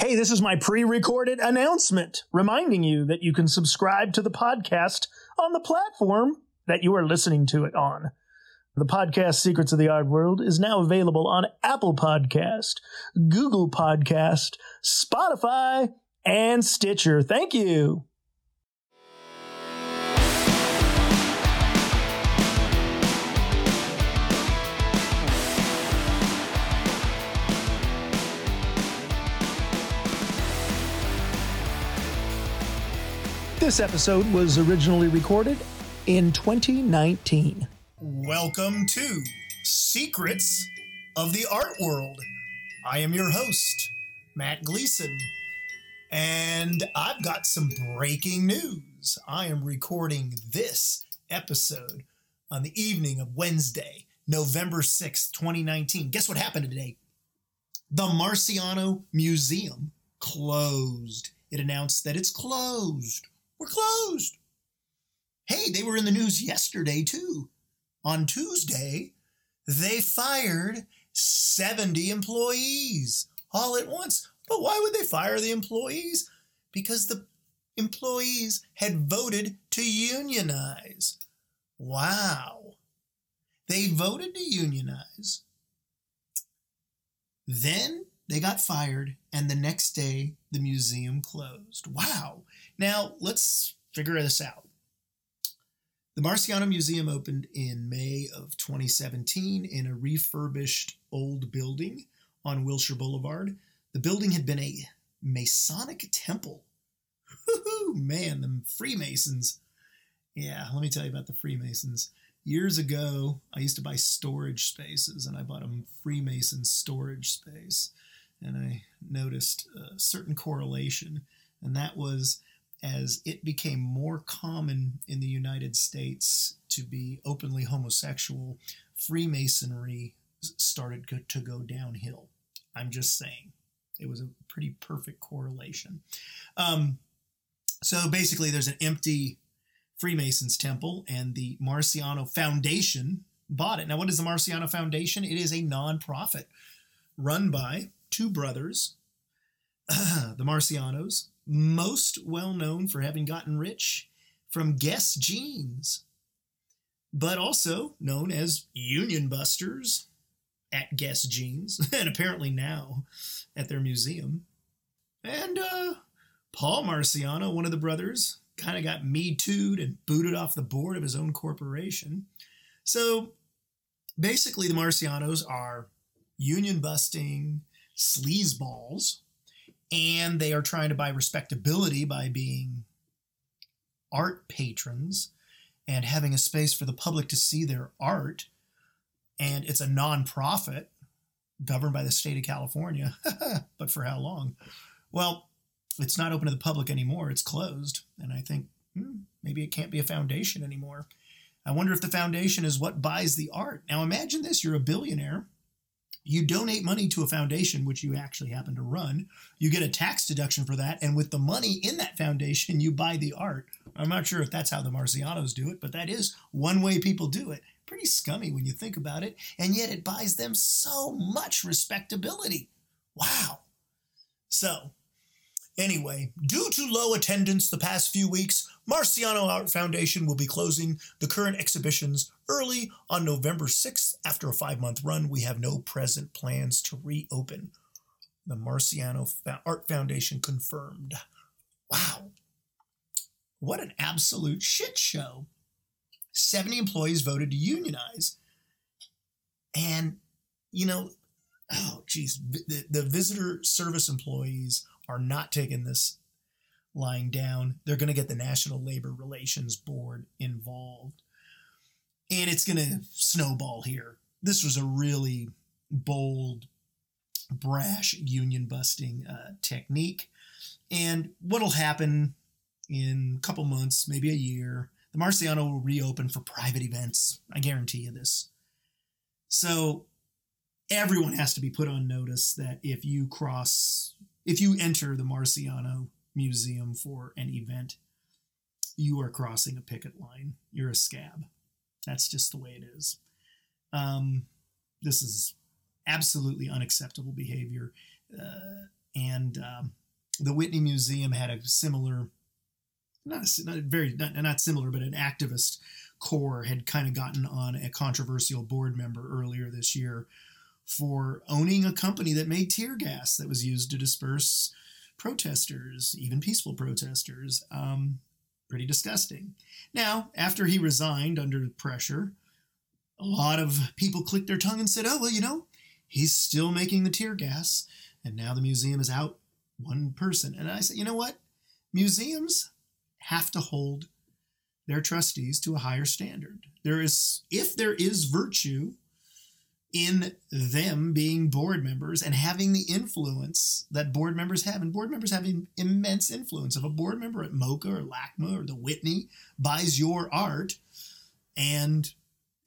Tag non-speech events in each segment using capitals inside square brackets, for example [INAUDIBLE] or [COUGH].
Hey, this is my pre recorded announcement reminding you that you can subscribe to the podcast on the platform that you are listening to it on. The podcast Secrets of the Art World is now available on Apple Podcast, Google Podcast, Spotify, and Stitcher. Thank you. This episode was originally recorded in 2019. Welcome to Secrets of the Art World. I am your host, Mat Gleason, and I've got some breaking news. I am recording this episode on the evening of Wednesday, November 6th, 2019. Guess what happened today? The Marciano Museum closed. It announced that it's closed. We're closed. Hey, they were in the news yesterday too. On Tuesday, they fired 70 employees all at once. But why would they fire the employees? Because the employees had voted to unionize. Wow. They voted to unionize. Then they got fired, and the next day the museum closed. Wow. Now, let's figure this out. The Marciano Museum opened in May of 2017 in a refurbished old building on Wilshire Boulevard. The building had been a Masonic temple. Man, the Freemasons. Yeah, let me tell you about the Freemasons. Years ago, I used to buy storage spaces, and I bought a Freemason storage space. And I noticed a certain correlation, and that was as it became more common in the United States to be openly homosexual, Freemasonry started to go downhill. I'm just saying. It was a pretty perfect correlation. Um, so basically, there's an empty Freemasons temple, and the Marciano Foundation bought it. Now, what is the Marciano Foundation? It is a nonprofit run by two brothers, [CLEARS THROAT] the Marcianos, most well known for having gotten rich from Guess Jeans, but also known as Union Busters at Guess Jeans, [LAUGHS] and apparently now at their museum. And uh, Paul Marciano, one of the brothers, kind of got me tooed and booted off the board of his own corporation. So basically, the Marcianos are union busting sleazeballs and they are trying to buy respectability by being art patrons and having a space for the public to see their art. And it's a nonprofit governed by the state of California. [LAUGHS] but for how long? Well, it's not open to the public anymore. It's closed. And I think hmm, maybe it can't be a foundation anymore. I wonder if the foundation is what buys the art. Now imagine this you're a billionaire you donate money to a foundation, which you actually happen to run. You get a tax deduction for that. And with the money in that foundation, you buy the art. I'm not sure if that's how the Marcianos do it, but that is one way people do it. Pretty scummy when you think about it. And yet it buys them so much respectability. Wow. So, Anyway, due to low attendance the past few weeks, Marciano Art Foundation will be closing the current exhibitions early on November 6th. After a five month run, we have no present plans to reopen. The Marciano Art Foundation confirmed. Wow. What an absolute shit show. 70 employees voted to unionize. And, you know, oh, geez, the, the visitor service employees are not taking this lying down, they're going to get the National Labor Relations Board involved. And it's going to snowball here. This was a really bold, brash union busting uh, technique. And what'll happen in a couple months, maybe a year, the Marciano will reopen for private events. I guarantee you this. So everyone has to be put on notice that if you cross if you enter the Marciano Museum for an event, you are crossing a picket line. You're a scab. That's just the way it is. Um, this is absolutely unacceptable behavior. Uh, and um, the Whitney Museum had a similar, not a, not very not, not similar, but an activist core had kind of gotten on a controversial board member earlier this year for owning a company that made tear gas that was used to disperse protesters, even peaceful protesters. Um, pretty disgusting. Now, after he resigned under pressure, a lot of people clicked their tongue and said, oh, well, you know, he's still making the tear gas. And now the museum is out one person. And I said, you know what? Museums have to hold their trustees to a higher standard. There is, if there is virtue in them being board members and having the influence that board members have. And board members have immense influence. If a board member at MoCA or LACMA or the Whitney buys your art and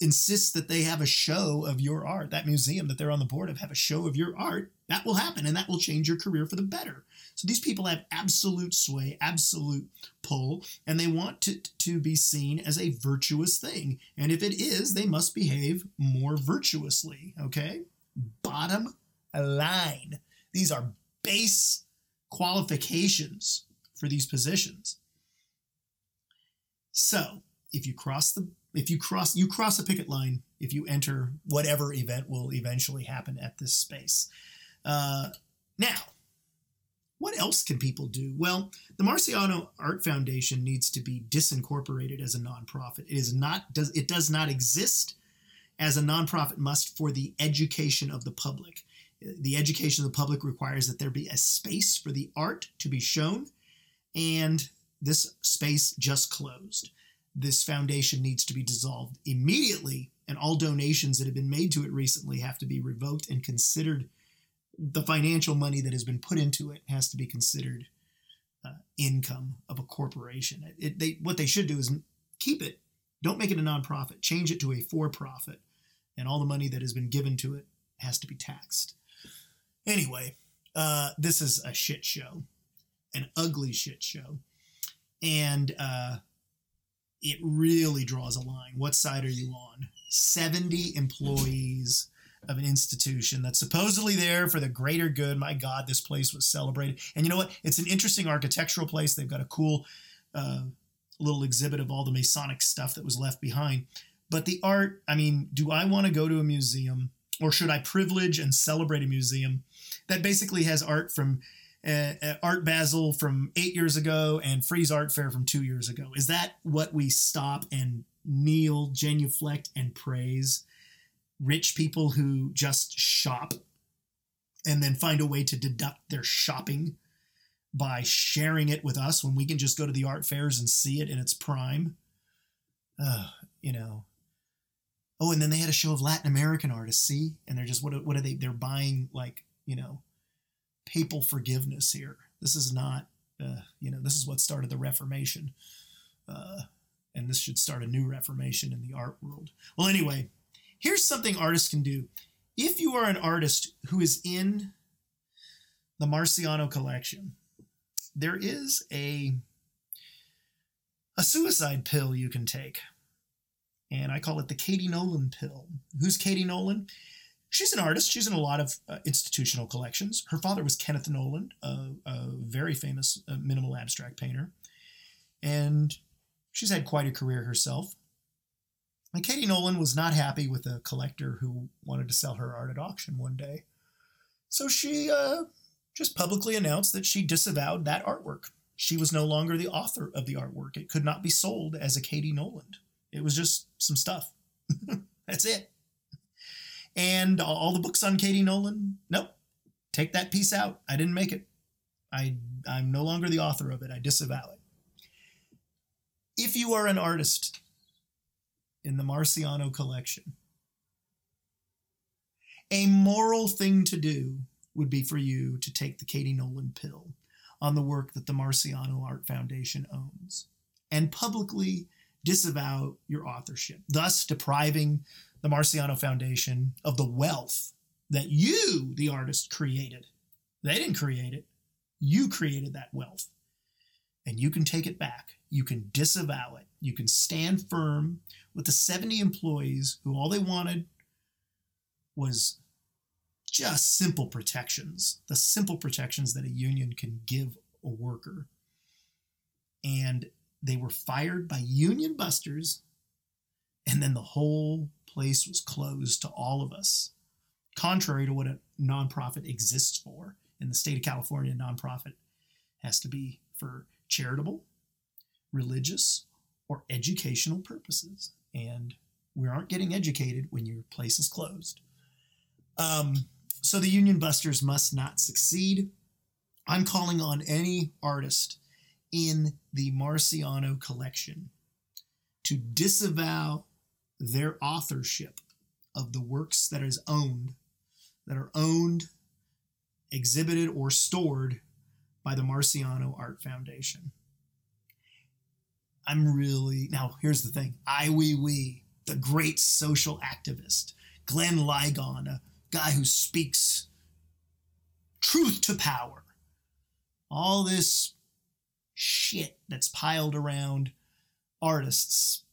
insists that they have a show of your art, that museum that they're on the board of have a show of your art, that will happen and that will change your career for the better. So these people have absolute sway, absolute pull, and they want to, to be seen as a virtuous thing. And if it is, they must behave more virtuously. Okay? Bottom line. These are base qualifications for these positions. So if you cross the if you cross you cross a picket line if you enter whatever event will eventually happen at this space. Uh, now, else can people do? Well, the Marciano Art Foundation needs to be disincorporated as a nonprofit. It is not does it does not exist as a nonprofit must for the education of the public. The education of the public requires that there be a space for the art to be shown, and this space just closed. This foundation needs to be dissolved immediately, and all donations that have been made to it recently have to be revoked and considered the financial money that has been put into it has to be considered uh, income of a corporation. It, they, what they should do is keep it. Don't make it a nonprofit. Change it to a for-profit, and all the money that has been given to it has to be taxed. Anyway, uh, this is a shit show, an ugly shit show, and uh, it really draws a line. What side are you on? Seventy employees of an institution that's supposedly there for the greater good. My God, this place was celebrated. And you know what? It's an interesting architectural place. They've got a cool uh, little exhibit of all the Masonic stuff that was left behind. But the art, I mean, do I want to go to a museum or should I privilege and celebrate a museum that basically has art from uh, uh Art Basel from eight years ago and Frieze Art Fair from two years ago? Is that what we stop and kneel, genuflect, and praise? Rich people who just shop and then find a way to deduct their shopping by sharing it with us when we can just go to the art fairs and see it in its prime. Uh, you know. Oh, and then they had a show of Latin American artists, see? And they're just what what are they they're buying like, you know, papal forgiveness here. This is not uh, you know, this is what started the Reformation. Uh, and this should start a new reformation in the art world. Well, anyway, Here's something artists can do. If you are an artist who is in the Marciano collection, there is a a suicide pill you can take. And I call it the Cady Noland pill. Who's Cady Noland? She's an artist. She's in a lot of uh, institutional collections. Her father was Kenneth Noland, a, a very famous uh, minimal abstract painter. And she's had quite a career herself. And Cady Noland was not happy with a collector who wanted to sell her art at auction one day. So she uh, just publicly announced that she disavowed that artwork. She was no longer the author of the artwork. It could not be sold as a Cady Noland. It was just some stuff. [LAUGHS] That's it. And all the books on Cady Noland, nope. Take that piece out. I didn't make it. I, I'm no longer the author of it. I disavow it. If you are an artist in the Marciano collection. A moral thing to do would be for you to take the Cady Noland pill on the work that the Marciano Art Foundation owns and publicly disavow your authorship, thus depriving the Marciano Foundation of the wealth that you, the artist, created. They didn't create it. You created that wealth. And you can take it back. You can disavow it. You can stand firm with the 70 employees who all they wanted was just simple protections, the simple protections that a union can give a worker. And they were fired by union busters, and then the whole place was closed to all of us, contrary to what a nonprofit exists for. In the state of California, a nonprofit has to be for charitable, religious, or educational purposes. And we aren't getting educated when your place is closed. Um, so the union busters must not succeed. I'm calling on any artist in the Marciano collection to disavow their authorship of the works that is owned, that are owned, exhibited, or stored by the Marciano Art Foundation. I'm really now. Here's the thing: Ai Weiwei, the great social activist, Glenn Ligon, a guy who speaks truth to power. All this shit that's piled around artists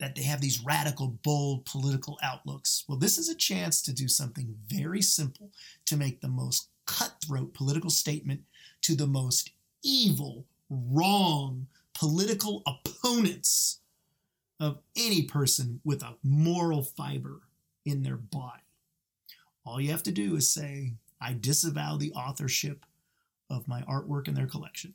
that they have these radical, bold political outlooks. Well, this is a chance to do something very simple to make the most cutthroat political statement to the most evil, wrong political opponents of any person with a moral fiber in their body. All you have to do is say, I disavow the authorship of my artwork in their collection.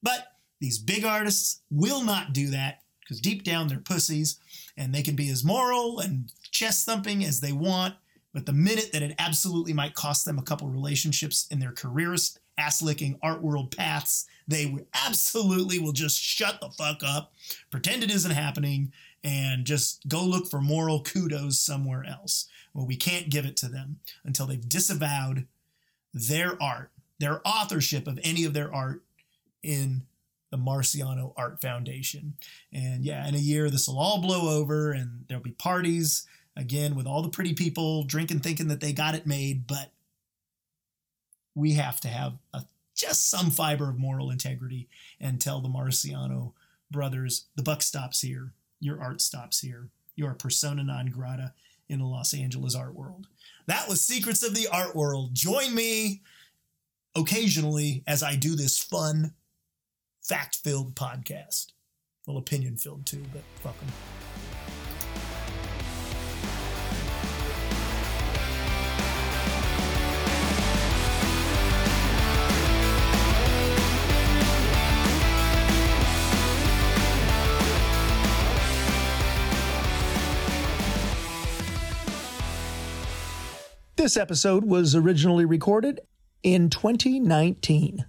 But these big artists will not do that because deep down they're pussies and they can be as moral and chest thumping as they want. But the minute that it absolutely might cost them a couple relationships in their careerist ass licking art world paths, they absolutely will just shut the fuck up, pretend it isn't happening, and just go look for moral kudos somewhere else. Well, we can't give it to them until they've disavowed their art, their authorship of any of their art in the Marciano Art Foundation. And yeah, in a year, this will all blow over and there'll be parties again with all the pretty people drinking, thinking that they got it made. But we have to have a, just some fiber of moral integrity and tell the Marciano brothers the buck stops here. Your art stops here. You are persona non grata in the Los Angeles art world. That was Secrets of the Art World. Join me occasionally as I do this fun fact filled podcast. Well, opinion filled too, but fuck them. This episode was originally recorded in 2019.